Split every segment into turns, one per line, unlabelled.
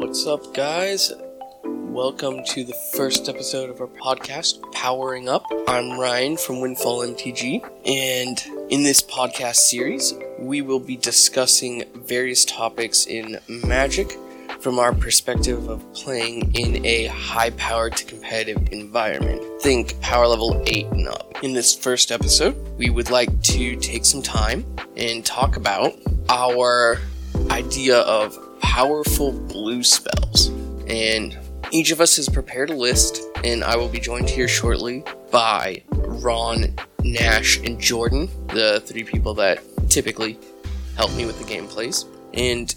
What's up, guys? Welcome to the first episode of our podcast, Powering Up. I'm Ryan from Windfall MTG, and in this podcast series, we will be discussing various topics in Magic from our perspective of playing in a high powered to competitive environment. Think power level 8 and up. In this first episode, we would like to take some time and talk about our idea of powerful blue spells. And each of us has prepared a list, and I will be joined here shortly by Ron, Nash, and Jordan, the three people that typically help me with the gameplays. And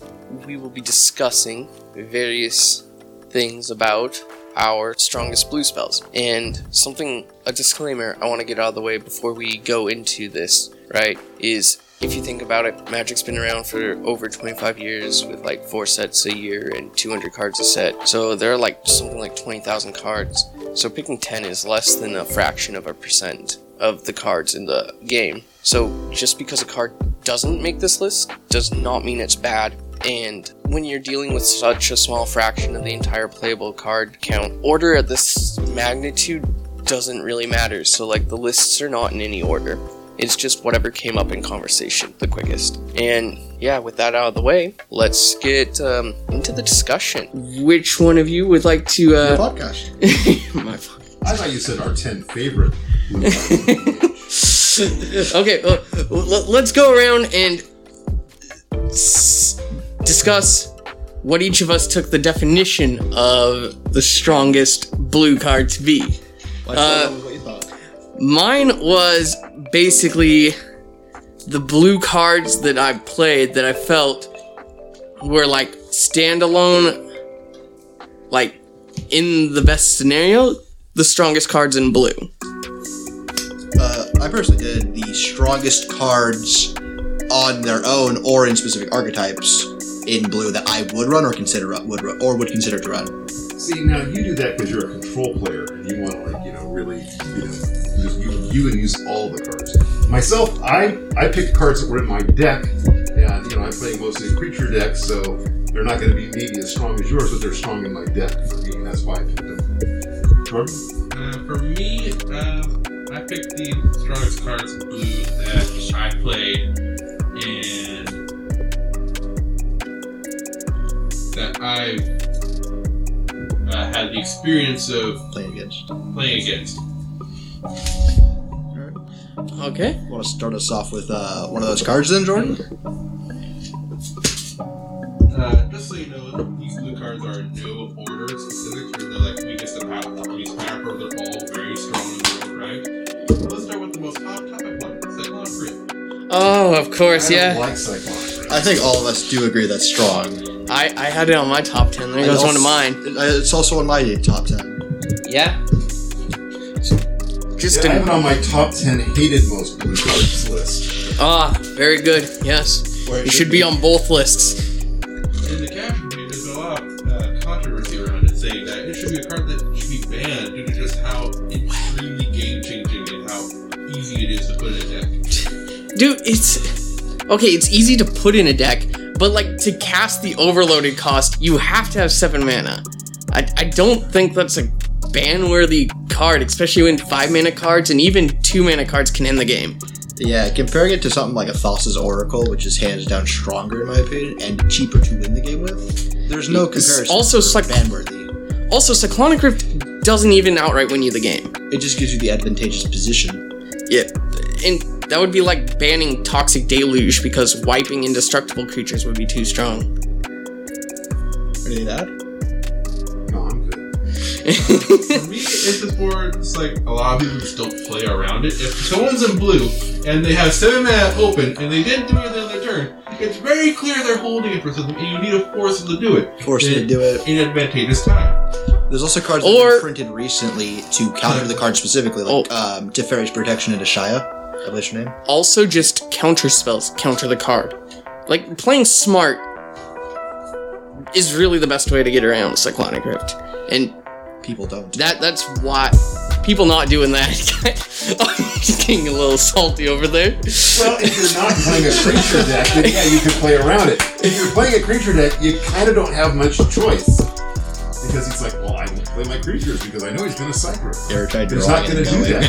we will be discussing various things about our strongest blue spells. And something, a disclaimer I want to get out of the way before we go into this, right, is if you think about it, Magic's been around for over 25 years with like four sets a year and 200 cards a set. So there are like something like 20,000 cards. So picking 10 is less than a fraction of a percent of the cards in the game. So just because a card doesn't make this list does not mean it's bad. And when you're dealing with such a small fraction of the entire playable card count, order at this magnitude doesn't really matter. So like the lists are not in any order. It's just whatever came up in conversation the quickest. And yeah, with that out of the way, let's get um, into the discussion. Which one of you would like to? Uh,
podcast.
my podcast.
I thought you said our 10 favorite.
okay, well, let's go around and s- discuss what each of us took the definition of the strongest blue card to be.
Like,
Uh, Mine was basically the blue cards that I played that I felt were like standalone, like in the best scenario, the strongest cards in blue.
Uh, I personally did the strongest cards on their own or in specific archetypes in blue that I would run or consider would run, or would consider to run.
See, now you do that because you're a control player and you want to, like, you know, really, you know, just you, you and use all the cards. Myself, I I picked cards that were in my deck, and you know, I'm playing mostly creature decks, so they're not going to be maybe as strong as yours, but they're strong in my deck for me, and that's why I picked them. Jordan?
Uh, for me, uh, I picked the strongest cards in blue that I played and that I uh, had the experience of
Playing against.
playing against.
Okay.
Want to start us off with uh, one of those cards then, Jordan?
Uh, just so you know, these blue cards are in no order specific for the like weakest to power, least powerful. They're all very strong in the world, right? Let's start with the most hot topic one, Cyclonic Rift.
Oh, of course,
I
yeah.
don't like Cyclone.
I think all of us do agree that's strong.
I, I had it on my top 10. There
I
goes one of mine.
Uh, It's also on my top ten.
Yeah. Just
Yeah, I
a
have it on my top 10 hated most blue cards list.
Ah, very good. Yes.
Where it
You should be on both lists.
In the caption page, there's been a lot of uh, controversy around it, saying that it should be a card that should be banned due to just how extremely game changing and how easy it is to put in a deck.
Dude, it's okay, it's easy to put in a deck, but like to cast the overloaded cost, you have to have seven mana. I, I don't think that's a ban worthy card, especially when five mana cards and even two mana cards can end the game.
Yeah, comparing it to something like a Thassa's Oracle, which is hands down stronger in my opinion and cheaper to win the game with, there's no
It's
comparison.
also
for
cyc-
ban worthy.
Also, Cyclonic Rift doesn't even outright win you the game.
It just gives you the advantageous position.
Yeah, and that would be like banning Toxic Deluge because wiping indestructible creatures would be too strong.
Anything to add?
No, I'm good.
For me, it's just more it's like a lot of people just don't play around it. If someone's in blue and they have seven mana open and they didn't do anything on their turn, it's very clear they're holding it for something, and you need to force them to do it
Force them to do it.
in advantageous time.
There's also cards that
Or-
have been printed recently to counter the card specifically, like um, Teferi's Protection into Shia. I believe your name.
also just counter spells counter the card. Like playing smart is really the best way to get around Cyclonic Rift, and
People don't.
that that's why people not doing that. I'm just getting a little salty over there.
Well, if you're not playing a creature deck, then yeah, you can play around it. If you're playing a creature deck, you kind of don't have much choice. Because it's like, well, I won't play my creatures because I know he's going to cycle.
You ever tried
But he's not gonna do that.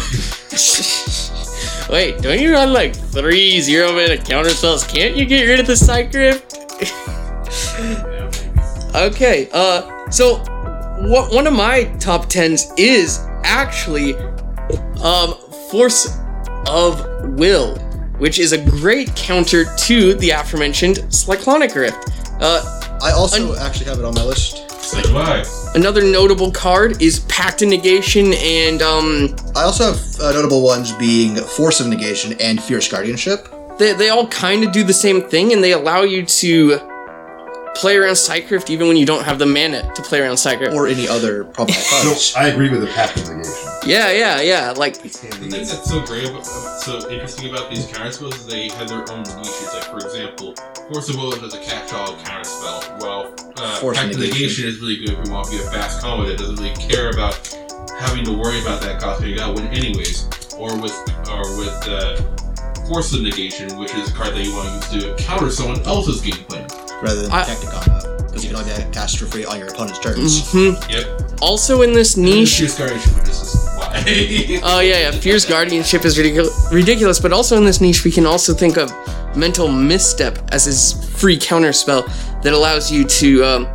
Wait, don't you run like three zero mana counter spells? Can't you get rid of the Cyc Rift? Okay, uh, so what one of my top tens is actually um Force of Will, which is a great counter to the aforementioned Cyclonic Rift. Uh,
I also actually have it on my list.
Like why?
another notable card is Pact of Negation and um
I also have uh, notable ones being Force of Negation and Fierce Guardianship.
they, they all kind of do the same thing and they allow you to play around Cyc Rift even when you don't have the mana to play around Cyc Rift.
or any other problematic cards.
So I agree with the Pact of Negation.
yeah, yeah, yeah. Like
It's
The thing that's so great, about, uh, so interesting about these counter spells is they have their own niches. Like for example, Force of Will is a catch-all counter spell, while uh,
Force
Pact of
Negation.
Negation is really good if you want to be a fast combo that doesn't really care about having to worry about that cost, but you gotta win anyways. Or with or with uh, Force of Negation, which is a card that you want to use to counter someone else's game plan.
Rather than
I-
tactic combat. Because you can only cast for free on your opponent's turns.
mhm.
Yep.
also in this niche.
Niche Guardianship, is why.
Oh yeah, yeah. Fierce Guardianship is ridicu- ridiculous, but also in this niche, we can also think of Mental Misstep as his free counter spell that allows you to um,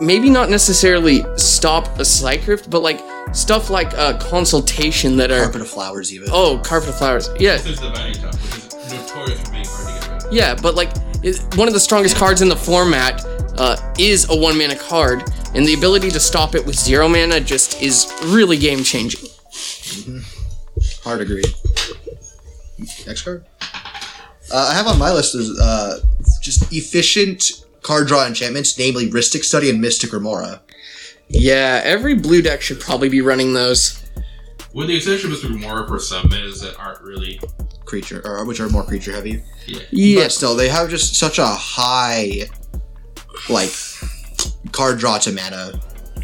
maybe not necessarily stop a Cyc Rift, but like stuff like uh, Consultation that are
Carpet of Flowers, even.
oh Carpet of Flowers. Yeah,
This is the Bounty Top, which is notorious for being hard to get rid of.
yeah, but like it, one of the strongest cards in the format uh, is a one mana card, and the ability to stop it with zero mana just is really game changing.
Hard agreed. Next card. Uh, I have on my list is uh, just efficient card draw enchantments, namely Rhystic Study and Mystic Remora.
Yeah, every blue deck should probably be running those.
With the exception of Mr. More for some mitas that aren't really.
Creature, or which are more creature heavy.
Yeah.
Yeah,
But still, they have just such a high, like, card draw to mana,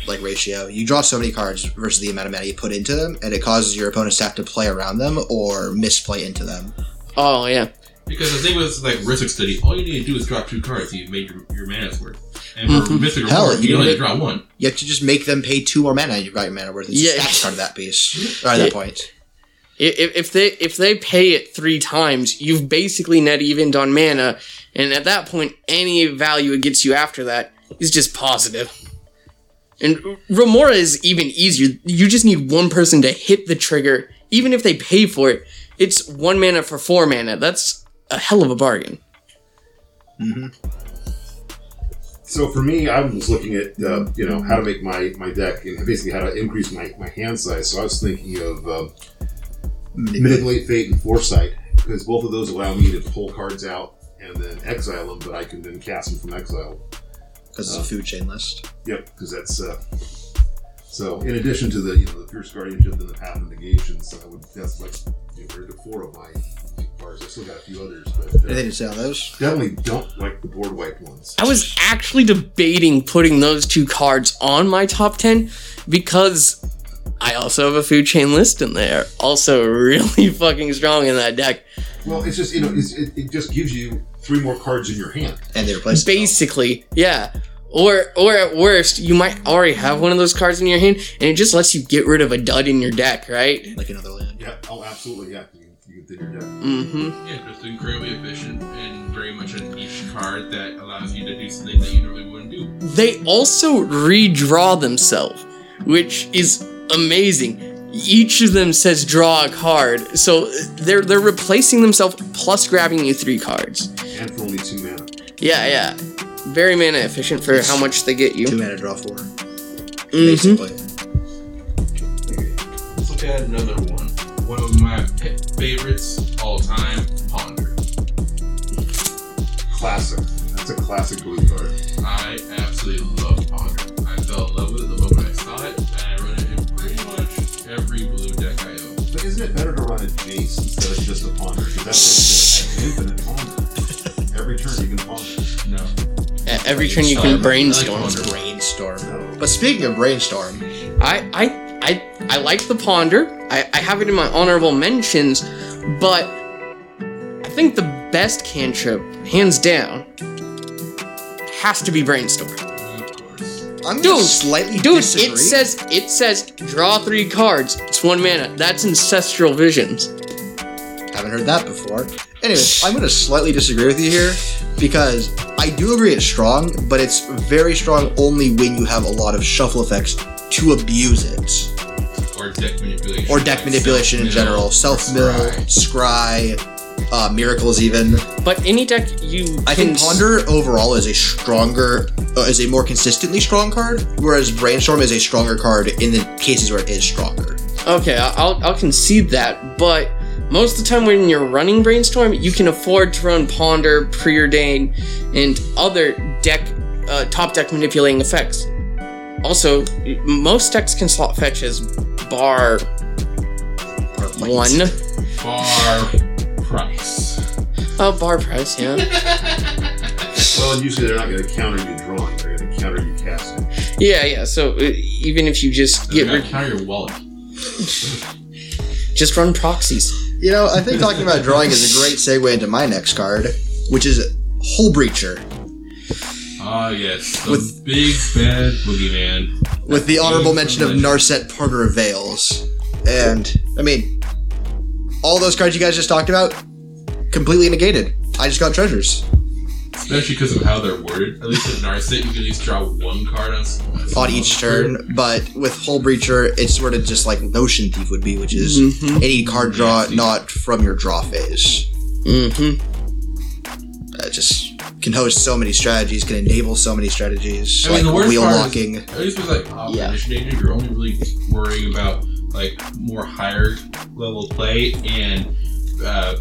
like ratio. You draw so many cards versus the amount of mana you put into them, and it causes your opponents to have to play around them or misplay into them.
Oh yeah.
Because the thing with like Rhystic Study, all you need to do is drop two cards, you've made your, your mana's worth. And for
Mhm.
Mystic
Hell,
Reward,
you
you only
make-
draw one.
You have to just make them pay two more mana, and you've got your mana worth. It's
Yeah.
a stats card of that piece, or at that point.
If, if they if they pay it three times, you've basically net evened on mana, and at that point, any value it gets you after that is just positive. And Remora is even easier. You just need one person to hit the trigger, even if they pay for it. It's one mana for four mana. That's a hell of a bargain. Hmm.
So for me, I was looking at uh, you know how to make my my deck and basically how to increase my, my hand size. So I was thinking of um, manipulate fate and foresight because both of those allow me to pull cards out and then exile them, but I can then cast them from exile.
Because it's a food chain list.
Yep, because that's uh, so. In addition to the you know the fierce guardianship and the Pact of Negations, I would that's like you know, to four of my cards. I still got a few others, but uh,
Anything to say on those?
definitely don't like the board wipe ones.
I was actually debating putting those two cards on my top 10 because I also have a food chain list and they're also really fucking strong in that deck.
Well, it's just you know it's, it, it just gives you three more cards in your hand.
And they replace themselves.
Basically, yeah. Or or at worst, you might already have one of those cards in your hand and it just lets you get rid of a dud in your deck, right?
like another land.
Yeah. Oh, absolutely. Yeah. You, you can your deck.
Mm-hmm.
Yeah, just incredibly efficient and very much a niche card that allows you to do something that you normally wouldn't do.
They also redraw themselves, which is amazing. Each of them says draw a card, so they're they're replacing themselves plus grabbing you three cards.
And for only two mana.
Yeah, yeah. Very mana efficient for how much they get you.
Two
you.
mana draw four.
Mhm.
Basically.
Let's look at another one. One of my favorites all time, Ponder.
Classic. That's a classic blue card.
I absolutely love Ponder.
To run Jace instead of just a Ponder? Because that's an infinite Ponder. Every turn you can Ponder.
No.
At every turn you can brainstorm.
Like
Brainstorm. But speaking of brainstorm,
I I I I like the ponder. I, I have it in my honorable mentions, but I think the best cantrip, hands down, has to be brainstorm.
Of.
I'm
Dude,
gonna slightly
Dude,
disagree.
it says it says draw three cards. It's one mana. That's ancestral visions.
Haven't heard that before. Anyways, I'm going to slightly disagree with you here because I do agree it's strong, but it's very strong only when you have a lot of shuffle effects to abuse it.
Or deck manipulation.
Or deck manipulation in general. Self mill, scry, uh, miracles, even.
But any deck you
I
can
think Ponder overall is a stronger, uh, is a more consistently strong card, whereas Brainstorm is a stronger card in the cases where it is stronger.
Okay, I- I'll I'll concede that, but most of the time when you're running brainstorm, you can afford to run ponder, preordain, and other deck uh, top deck manipulating effects. Also, most decks can slot fetch as bar one.
Bar price.
Oh, bar price, yeah.
Well, usually they're not going to counter you drawing; they're going to counter you casting.
yeah, yeah. So uh, even if you just
Get
get
rid-
rid-
carry your wallet.
just run proxies.
You know, I think talking about drawing is a great segue into my next card, which is Hullbreacher,
Ah, yes. The
With-
big bad boogeyman.
with the honorable mention of Narset Parter of Veils. And, I mean, all those cards you guys just talked about, completely negated. I just got treasures
Especially because of how they're worded. At least in Narset, you can at least draw one card on, s-
on each turn, but with Hullbreacher, it's sort of just like Notion Thief would be, which is
Mm-hmm.
any card draw
Nasty.
not from your draw phase.
Mm-hmm.
Uh, just can host so many strategies, can enable so many strategies,
I mean, the
like
worst
wheel
part is-
locking.
At least with like
Yeah.
Operation you're only really worrying about like more higher level play and uh,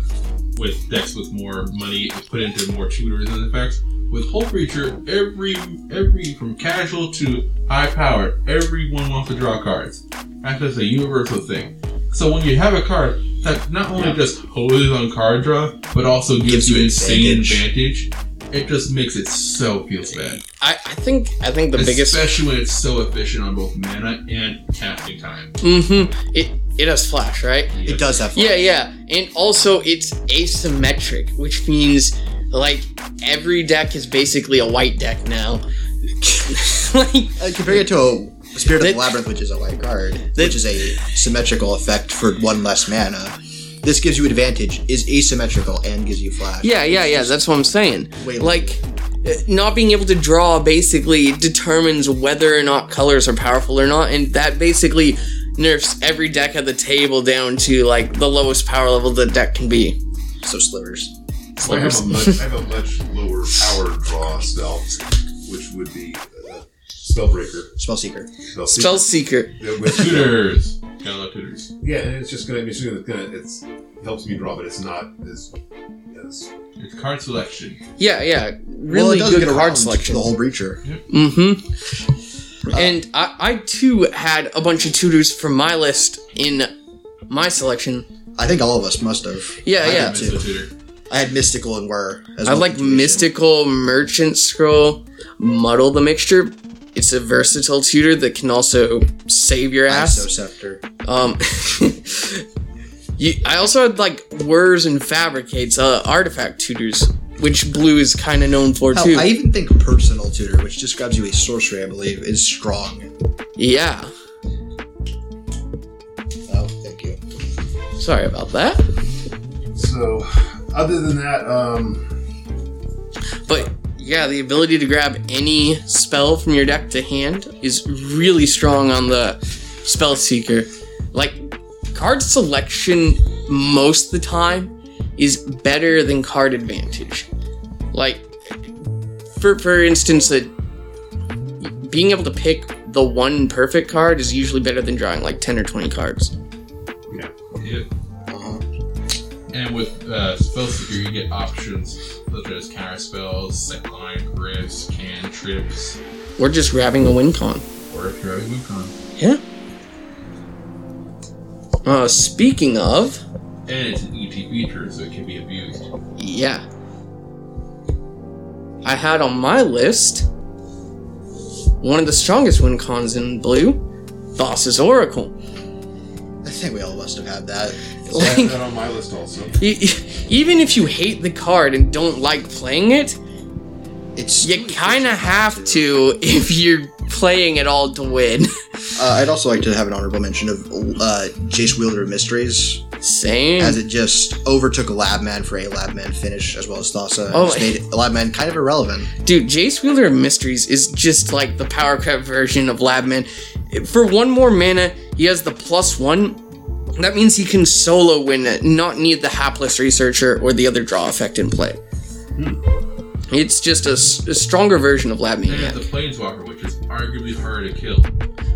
with decks with more money put into more tutors and effects. With Hullbreacher, every every from casual to high power, everyone wants to draw cards. That's just a universal thing. So when you have a card that not only
Yeah.
just hoses on card draw, but also gives,
Gives
you
you
insane
advantage.
advantage, it just makes it so feels bad.
I, I think I think the biggest
Especially when it's so efficient on both mana and casting time.
Mm-hmm. It it has flash, right?
It does have flash.
Yeah, yeah. And also it's asymmetric, which means like every deck is basically a white deck now. like
Uh, comparing it to a Spirit of
That-
the Labyrinth, which is a white card,
That-
which is a symmetrical effect for one less mana. This gives you advantage, is asymmetrical, and gives you flash.
Yeah, yeah, yeah, that's what I'm saying.
Way
Like uh, not being able to draw basically determines whether or not colors are powerful or not, and that basically nerfs every deck at the table down to like the lowest power level the deck can be.
So slivers.
So I have a much, I have a much lower power draw spell, which would be uh, Spellbreaker.
Spellseeker.
Spell
Spell Seeker.
Yeah, with-
Tutors. Gotta love.
Yeah, and it's just gonna, it's gonna, gonna it's helps me draw, but it's not as, as
It's card selection.
Yeah, yeah.
well,
Really
it does
good
get
card
around
selection.
The Hullbreacher.
Mm-hmm. and I, I too had a bunch of tutors from my list in my selection.
I think all of us must have.
Yeah,
I
yeah.
did too.
tutor.
I had mystical and were. As
I
well
like mystical merchant scroll, muddle the mixture. It's a versatile tutor that can also save your ass.
Iso Scepter.
Um, you, I also had like whirs and fabricates, uh, artifact tutors, which blue is kind of known for
Hell,
too.
I even think personal tutor, which just grabs you a sorcery, I believe, is strong.
yeah,
Oh, thank you.
sorry about that.
so. Other than that, um,
But yeah, the ability to grab any spell from your deck to hand is really strong on the spell seeker. Like card selection most of the time is better than card advantage. Like for for instance, that being able to pick the one perfect card is usually better than drawing like 10 or 20 cards.
yeah,
Yeah.
Uh-huh.
And with uh, Spellseeker, you get options such as counter spells, second griffs, cantrips,
Or just grabbing a win con.
or if you're having Wukong.
Yeah. Uh, speaking of,
And it's an ET feature, so it can be abused.
Yeah. I had on my list one of the strongest win cons in blue Thassa's Oracle.
I think we all must have had that.
I
Like,
have that on my list also.
even if you hate the card and don't like playing it,
It's
you kind of have to if you're playing it all to win.
Uh, I'd also like to have an honorable mention of uh, Jace Wielder of Mysteries,
Same.
as it just overtook Labman for a Labman finish as well as Thassa.
Oh,
just made Labman kind of irrelevant.
Dude, Jace Wielder of Mysteries is just like the power creep version of Labman. For one more mana, he has the plus one. That means he can solo win it, not need the hapless researcher or the other draw effect in play. It's just a, s- a stronger version of
And
Labman.
the Planeswalker, which is arguably harder to kill.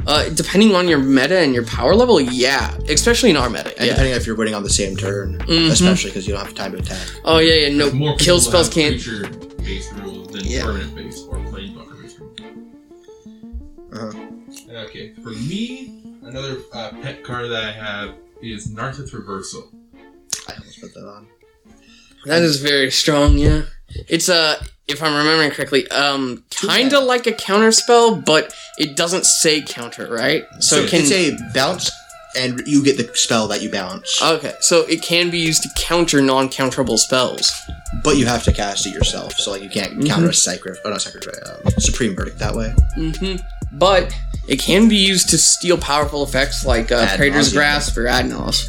Uh, depending on your meta and your power level, yeah, especially in our meta.
And
Yeah.
depending if you're winning on the same turn,
Mhm.
especially because you don't have time to attack.
Oh yeah, yeah. No
More
kill spells
have
can't.
creature-based rules than
Yeah.
permanent-based or Planeswalker-based rules.
Uh-huh.
Okay, for me, another uh, pet card that I have is Narset's Reversal.
I almost put that on.
That is very strong. Yeah, it's a. If I'm remembering correctly, um, kind of like a counter spell, but it doesn't say counter, right? So it can.
it's a bounce, and you get the spell that you bounce,
Okay, so it can be used to counter non-counterable spells.
but you have to cast it yourself. So like you can't
Mm-hmm.
counter a sacred, oh not sacred, um, supreme verdict that way.
hmm But it can be used to steal powerful effects like uh, Praetor's. Grasp or Adnos.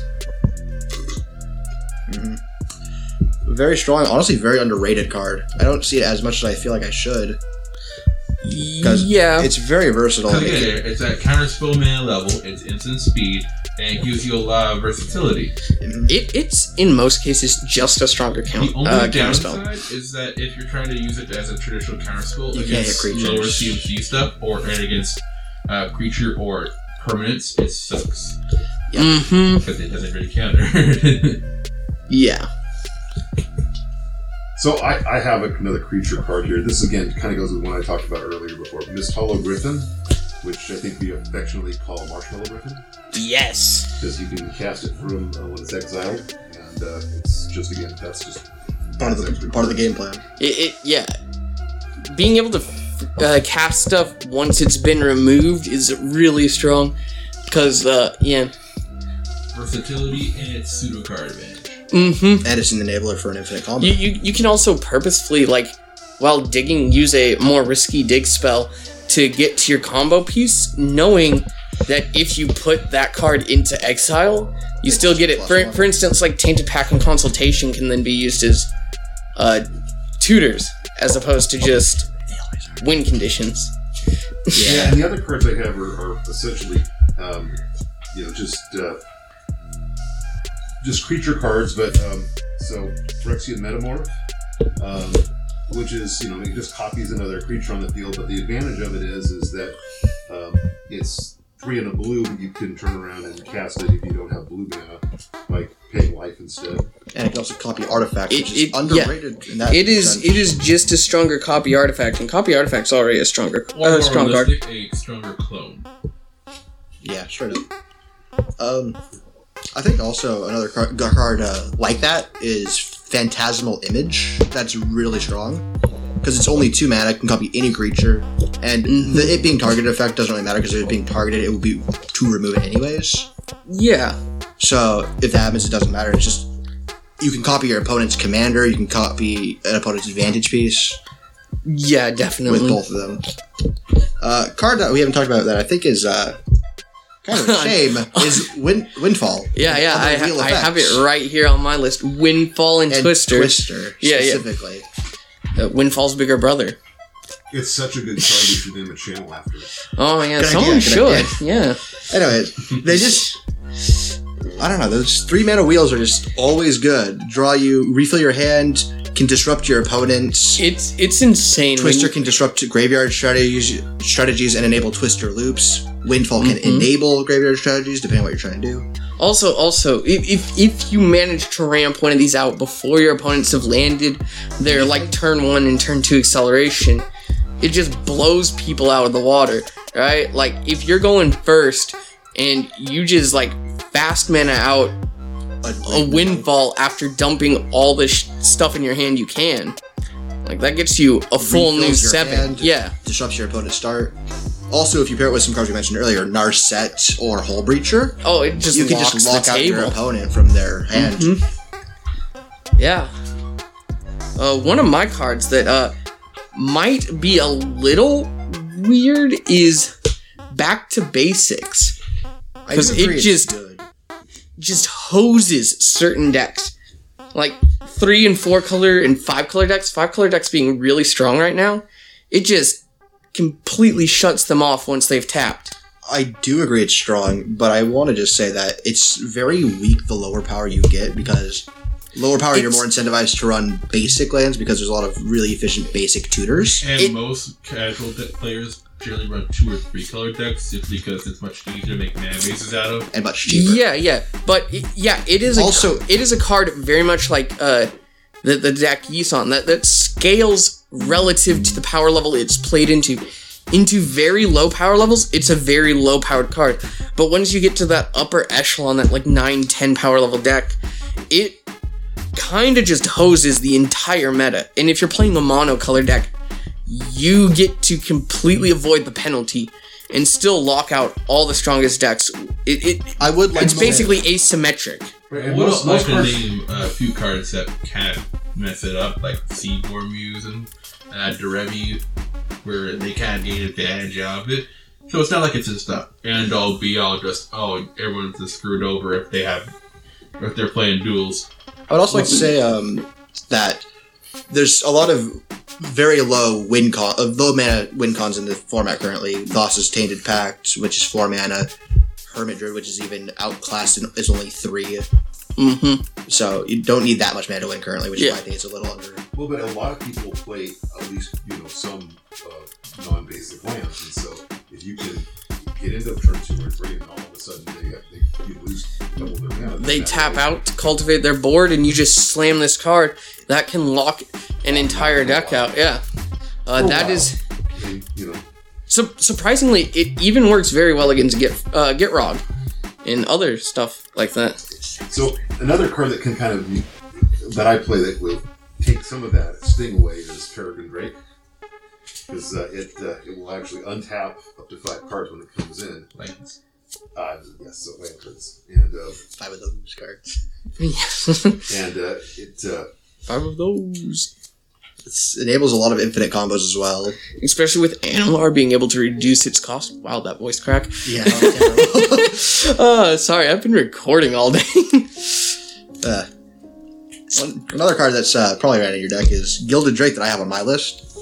Very strong, honestly, very underrated card. I don't see it as much as I feel like I should. Because
Yeah.
it's very versatile.
Because
It
again,
can-
it's at counter spell mana level, it's instant speed, and it gives you a lot of versatility.
It, it's in most cases just a stronger count,
The only
uh, counter spell.
downside is that if you're trying to use it as a traditional counter spell
You can't hit
against lower CMC stuff or and against uh, creature or permanents, it sucks
Mm-hmm.
because it doesn't really counter.
Yeah.
So I, I have another creature card here. This again kind of goes with one I talked about earlier before. Misthollow Griffin, which I think we affectionately call Marshmallow Griffin,
Yes.
because you can cast it from uh, when it's exiled, and uh, it's just again that's just
part of the
extra
part of the game plan.
It, it yeah. Being able to uh, cast stuff once it's been removed is really strong. Because, uh, yeah.
Versatility and its pseudo card advantage.
Mm-hmm.
And it's an enabler for an infinite combo.
You, you, you can also purposefully, like, while digging, use a more risky dig spell to get to your combo piece, knowing that if you put that card into exile, you still get it. For, for instance, like Tainted Pact and Consultation can then be used as uh, tutors as opposed to just win conditions.
Yeah, and the other cards I have are, are essentially, um, you know, just uh, just creature cards. But um, so Phyrexian Metamorph, um, which is you know it just copies another creature on the field. But the advantage of it is is that um, it's three and a blue. You can turn around and cast it if you don't have blue mana like paying life instead.
And it can also copy artifacts,
It-
which is
it- yeah.
underrated. In that
It is
sense.
it is just a stronger copy artifact, and copy artifact's already a stronger
Or
uh,
more
strong card.
a stronger clone.
Yeah, sure. up. Um, I think also another card, card uh, like that is Phantasmal Image. That's really strong because it's only two mana, it can copy any creature, and the it being targeted effect doesn't really matter because if it's being targeted, it would be to remove it anyways.
Yeah,
So if that happens, it doesn't matter. It's just you can copy your opponent's commander, you can copy an opponent's advantage piece
yeah, definitely.
with both of them. Uh, card that we haven't talked about that I think is uh, kind of shame is Win- Windfall.
Yeah, yeah, I, ha- I have it right here on my list. Windfall and,
and
Twister.
Twister
Yeah, yeah.
specifically.
Uh, Windfall's bigger brother.
It's such a good card. We should name a channel after it.
Oh yeah,
Good
someone
idea,
should.
good
Yeah.
Anyway, they just I don't know. Those three mana wheels are just always good. Draw you, refill your hand, can disrupt your opponents.
It's it's insane.
Twister can disrupt graveyard strategies, strategies and enable Twister loops. Windfall can
Mhm.
enable graveyard strategies depending on what you're trying to do.
Also, also, if, if if you manage to ramp one of these out before your opponents have landed their like turn one and turn two acceleration, it just blows people out of the water, right? Like if you're going first and you just like fast mana out a windfall after dumping all the sh- stuff in your hand you can, like that gets you a full new
your
seven.
hand.
Yeah,
disrupts your opponent's start. Also, if you pair it with some cards we mentioned earlier, Narset or Hullbreacher,
Oh, it just
you can
locks
just lock
the
out
table.
your opponent from their hand.
Mhm. Yeah. Uh, one of my cards that uh, might be a little weird is Back to Basics.
I
'Cause
do
it
agree it's
just-
good.
Just hoses certain decks. Like three and four color and five color decks, five color decks being really strong right now, it just completely shuts them off once they've tapped.
I do agree it's strong, but I want to just say that it's very weak the lower power you get because lower power you're more incentivized to run basic lands because there's a lot of really efficient basic tutors.
And
It-
most casual deck players generally run two or three color decks just because it's much easier to make mana bases out of.
And much cheaper.
Yeah, yeah, but it, yeah, it is a,
Also-
it is a card very much like uh, the the deck Yisan that that scales relative to the power level it's played into. Into very low power levels, it's a very low powered card. But once you get to that upper echelon, that like 9, 10 power level deck, it kind of just hoses the entire meta. And if you're playing a mono color deck, you get to completely avoid the penalty and still lock out all the strongest decks. It, it
I would like
it's
to say-
basically asymmetric.
And
What
most,
I
most
can
cards,
name a few cards that can mess it up, like Seaborn Muse and uh, Derevi, where they kind of gain advantage out of it. So it's not like it's just a end all be all, just oh everyone's just screwed over if they have if they're playing duels.
I would also like to say um, that there's a lot of very low win con, uh, low mana win cons in the format currently. Thassa's Tainted Pact, which is four mana. Hermit Druid, which is even outclassed and is only three.
hmm
So you don't need that much mana to win currently, which is why I think it's a little under.
well, but a lot of people play at least you know some uh, non-basic lands, and so if you can get into turn two or three, and all of a sudden they, they you lose double their mana.
They tap
way.
out to cultivate their board, and you just slam this card. That can lock an entire deck out. Yeah, uh,
For a
that
while.
is
you know,
su- surprisingly. It even works very well against Get uh, Gitrog and other stuff like that.
So another card that can kind of that I play that will take some of that sting away is Peregrine Drake, because uh, it uh, it will actually untap up to five cards when it comes in.
Like
Uh, yes, so land cards, and uh,
Five of those cards.
and uh, it uh,
Five of those.
It enables a lot of infinite combos as well.
Especially with Animar being able to reduce its cost. Wow, that voice crack.
Yeah.
uh, sorry, I've been recording all day.
uh, one, another card that's uh, probably right in your deck is Gilded Drake that I have on my list,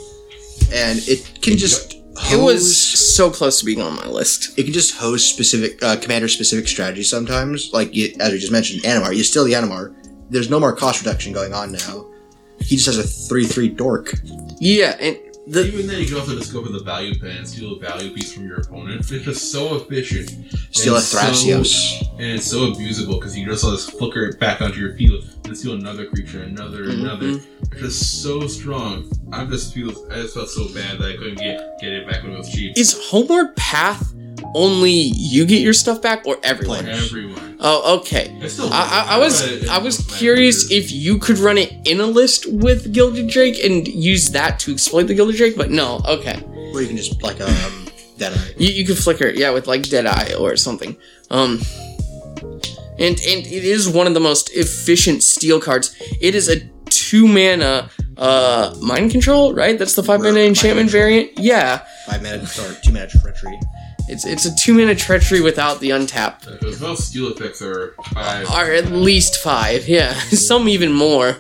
and it can just
it was so close to being on my list.
it can just host specific uh, commander specific strategies sometimes. Like you, as we just mentioned, Animar. You steal the Animar. There's no more cost reduction going on now. He just has a three three dork.
Yeah, and the
even then, you can also just go for the value pen and steal a value piece from your opponent. It's just so efficient.
Steal a
And so- and it's so abusable because you just just flicker it back onto your field and steal another creature, another, another.
Mm-hmm.
It's just so strong. I just feel I just felt so bad that I couldn't get get it back when it was cheap.
is Homeward Path only you get your stuff back or everyone?
Players.
Everyone.
Oh, okay. I, I, I was
it- it
I was curious
because-
if you could run it in a list with Gilded Drake and use that to exploit the Gilded Drake, but no. Okay,
Or you can just like um Deadeye.
you, you could flicker it, yeah, with like Deadeye or something. Um, and and it is one of the most efficient steel cards. It is a two mana uh mind control, right? That's the five mana enchantment variant. Yeah,
Five mana or two mana treachery.
It's it's a two minute treachery without the untap.
Because most steel effects are five.
Are at least five, yeah, some even more.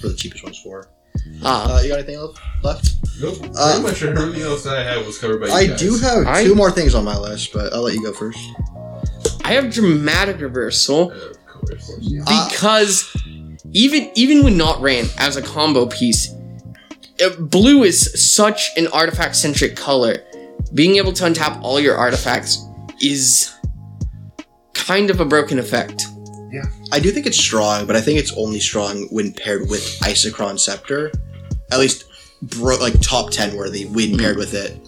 For the cheapest ones four.
Ah,
Uh, you got anything else left?
Nope.
Uh,
Pretty much everything else I had was covered by you
I
guys.
do have
I-
two more things on my list, but I'll let you go first.
I have dramatic reversal.
Uh, of course.
Uh,
because even even when not ran as a combo piece, uh, blue is such an artifact centric color. Being able to untap all your artifacts is kind of a broken effect. Yeah.
I do think it's strong, but I think it's only strong when paired with Isochron Scepter. At least, bro- like top ten worthy when paired with it.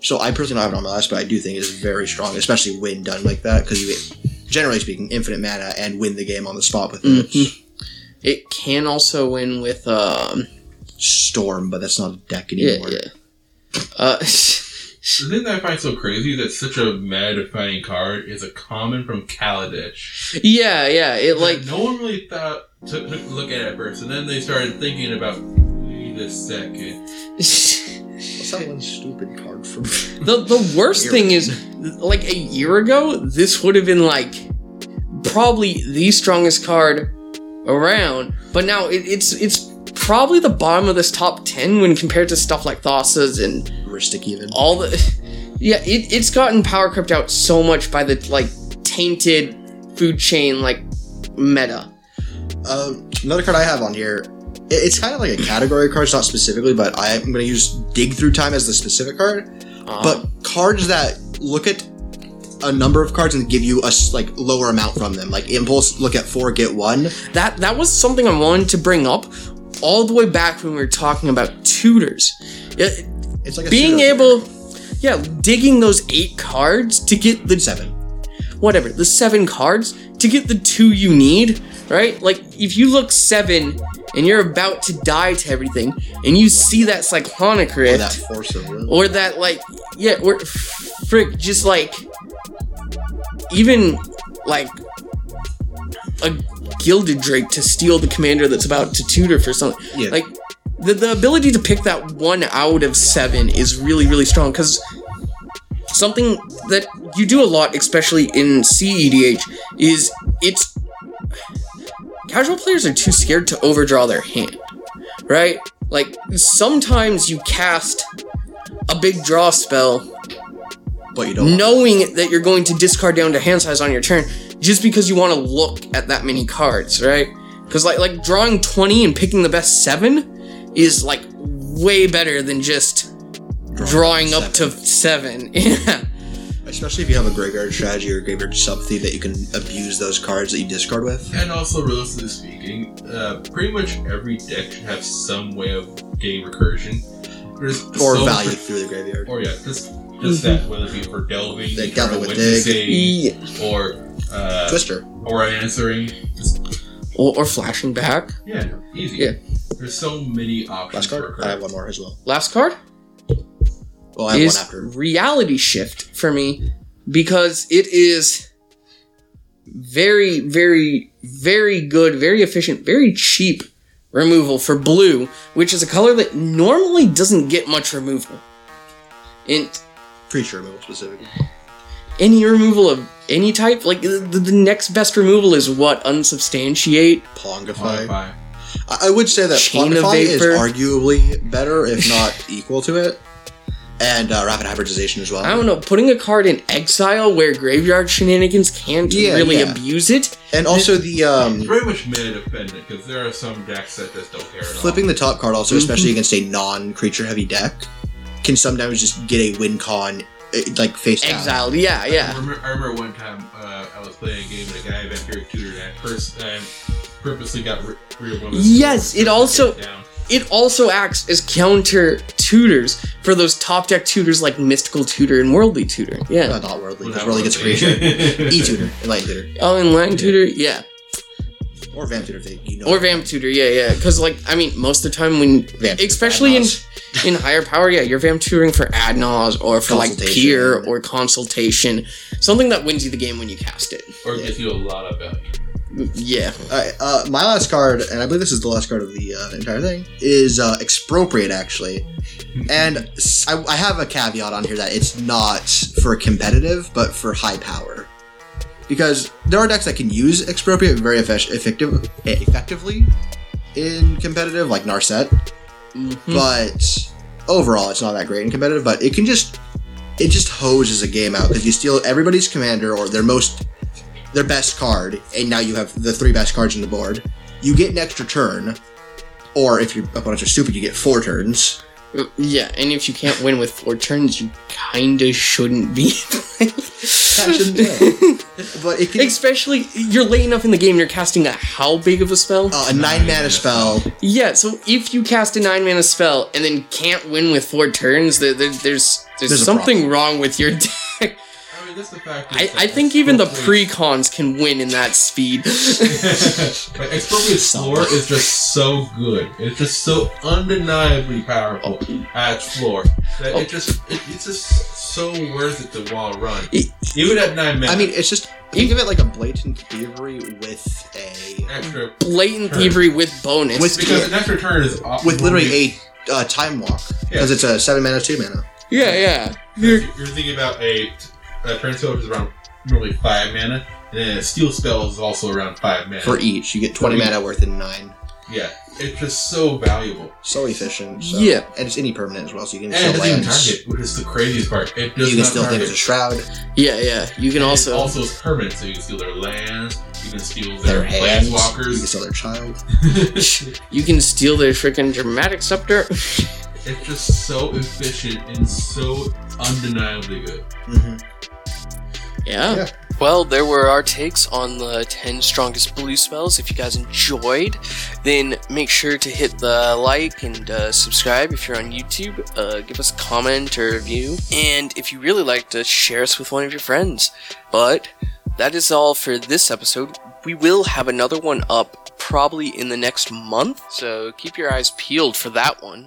So I personally don't have it on my list, but I do think it is very strong, especially when done like that, because you get, generally speaking, infinite mana and win the game on the spot with it.
Mhm. It can also win with um
Storm, but that's not a deck
yeah
anymore.
yeah. Uh,
The thing that I find so crazy that such a meta defining card is a common from Kaladesh.
Yeah, yeah. It like
no one really thought took, took a look at it at first, and then they started thinking about wait a second.
What's that one stupid card from?
the the worst thing is like a year ago, this would have been like probably the strongest card around, but now it, it's it's probably the bottom of this top ten when compared to stuff like Thassa's and
Rhystic even.
all the yeah it, it's gotten power crept out so much by the like tainted food chain like meta
Um, another card I have on here. it- It's kind of like a category of cards, not specifically, but I'm going to use Dig Through Time as the specific card.
Uh,
But cards that look at a number of cards and give you a like lower amount from them, like Impulse, look at four, get one.
that that was something I wanted to bring up all the way back when we were talking about tutors It-
It's like a
being able yeah digging those eight cards to get the
seven.
whatever the seven cards to get the two you need right like if you look seven and you're about to die to everything and you see that cyclonic
Or that force of will.
or that like yeah or frick just like even like a gilded drake to steal the commander that's about to tutor for something
Yeah.
like the, the ability to pick that one out of seven is really really strong because something that you do a lot especially in cedh is it's casual players are too scared to overdraw their hand right like sometimes you cast a big draw spell
but you don't.
knowing that you're going to discard down to hand size on your turn just because you want to look at that many cards, right? Because like like drawing 20 and picking the best seven is like way better than just drawing up to seven. Yeah.
Especially if you have a graveyard strategy or graveyard sub thief that you can abuse those cards that you discard with.
And also, realistically speaking, uh, pretty much every deck should have some way of getting recursion. There's
Or
so
value
for-
through the graveyard.
or yeah, just just that, whether it be for delving,
They
or
delve with
witnessing,
Yeah.
or uh,
Twister.
or answering. Just,
Or, or flashing back.
yeah, easy.
Yeah.
There's so many options.
Last card.
for
I have one more as well.
Last card
Well, I have
is
one after.
reality shift for me because it is very, very, very good, very efficient, very cheap removal for blue, which is a color that normally doesn't get much removal. And
Creature removal specifically.
any removal of any type, like the, the next best removal is what unsubstantiate.
Pongify.
Five.
I I would say that
Chain of
is arguably better, if not equal to it. And uh, Rapid Hybridization as well.
I don't know, putting a card in exile where graveyard shenanigans can't
Yeah,
really
yeah.
abuse it.
And also the um,
It's very much meta dependent because there are some decks that just don't care at
flipping the top card, also
Mhm.
especially against a non-creature heavy deck, can sometimes just get a win con eh, like face down.
Exiled, yeah,
all. I
yeah.
remember, I remember one time uh, I was playing a game with a guy Vampiric Tutor and I first I purposely got ri- rid of one of his
Yes, it also-
it
also acts as counter tutors for those top deck tutors like Mystical Tutor and Worldly Tutor. Yeah.
not worldly,
Well,
because worldly gets a creature. E tutor, light tutor,
Oh, and Land Tutor, yeah.
or vamp tutor they, you know.
Or Vamp Tutor, yeah, yeah. Because, like, I mean, most of the time when,
Vamp
especially in in higher power, yeah, you're Vamp Tutoring for Adnos or for like
Consultation.
Peer or Consultation. Something that wins you the game when you cast it.
or gives you a lot of value.
Yeah.
Uh, my last card, and I believe this is the last card of the uh, entire thing, is uh, Expropriate, actually. And I have a caveat on here that it's not for competitive, but for high power. Because there are decks that can use Expropriate very effe- effective, effectively in competitive, like Narset,
Mhm.
but overall it's not that great in competitive, but it can just it just hoses a game out because you steal everybody's commander or their most their best card, and now you have the three best cards on the board. You get an extra turn, or if your opponents are stupid, you get four turns.
Yeah, and if you can't win with four turns, you kinda shouldn't be.
shouldn't. But it can
Especially, you're late enough in the game, you're casting a how big of a spell?
uh, a nine mana spell.
yeah, so if you cast a nine mana spell and then can't win with four turns, there, there, there's, there's
There's a
something wrong with your deck.
I mean, I guess the fact
I,
is
I
that
think even the
Expropriate-
precons can win in that speed.
but expropriate floor is just so good. It's just so undeniably powerful at floor that
Oh.
it just it, it's just so worth it to while run.
It-
Even at nine minutes.
I mean, it's just think of it like a blatant thievery with a
extra
Blatant
Turn.
thievery with bonus.
With-
because an extra turn is off-
with literally a uh, time walk because it's a seven mana, two mana.
yeah, yeah.
You're, you're thinking about a, a turn spell is around normally five mana, and then a steal spell is also around five mana.
For each, you get twenty
For
mana worth in nine.
yeah, it's just so valuable.
So efficient. So.
Yeah.
and it's any permanent as well, so you can
And it
still
doesn't even target, which is the craziest part. It does
You can
not
still think
target.
it's a shroud.
Yeah, yeah. You can
And
also.
it also is permanent, so you can steal their lands, you can steal
Their
their,
hands. You can steal their child.
you can steal their freaking dramatic scepter.
it's just so efficient and so undeniably good.
hmm
yeah.
Yeah.
Well, there were our takes on the 10 strongest blue spells. If you guys enjoyed, then make sure to hit the like and uh, subscribe if you're on YouTube. Uh, give us a comment or review. And if you really like to share us with one of your friends. But that is all for this episode. We will have another one up probably in the next month, so keep your eyes peeled for that one.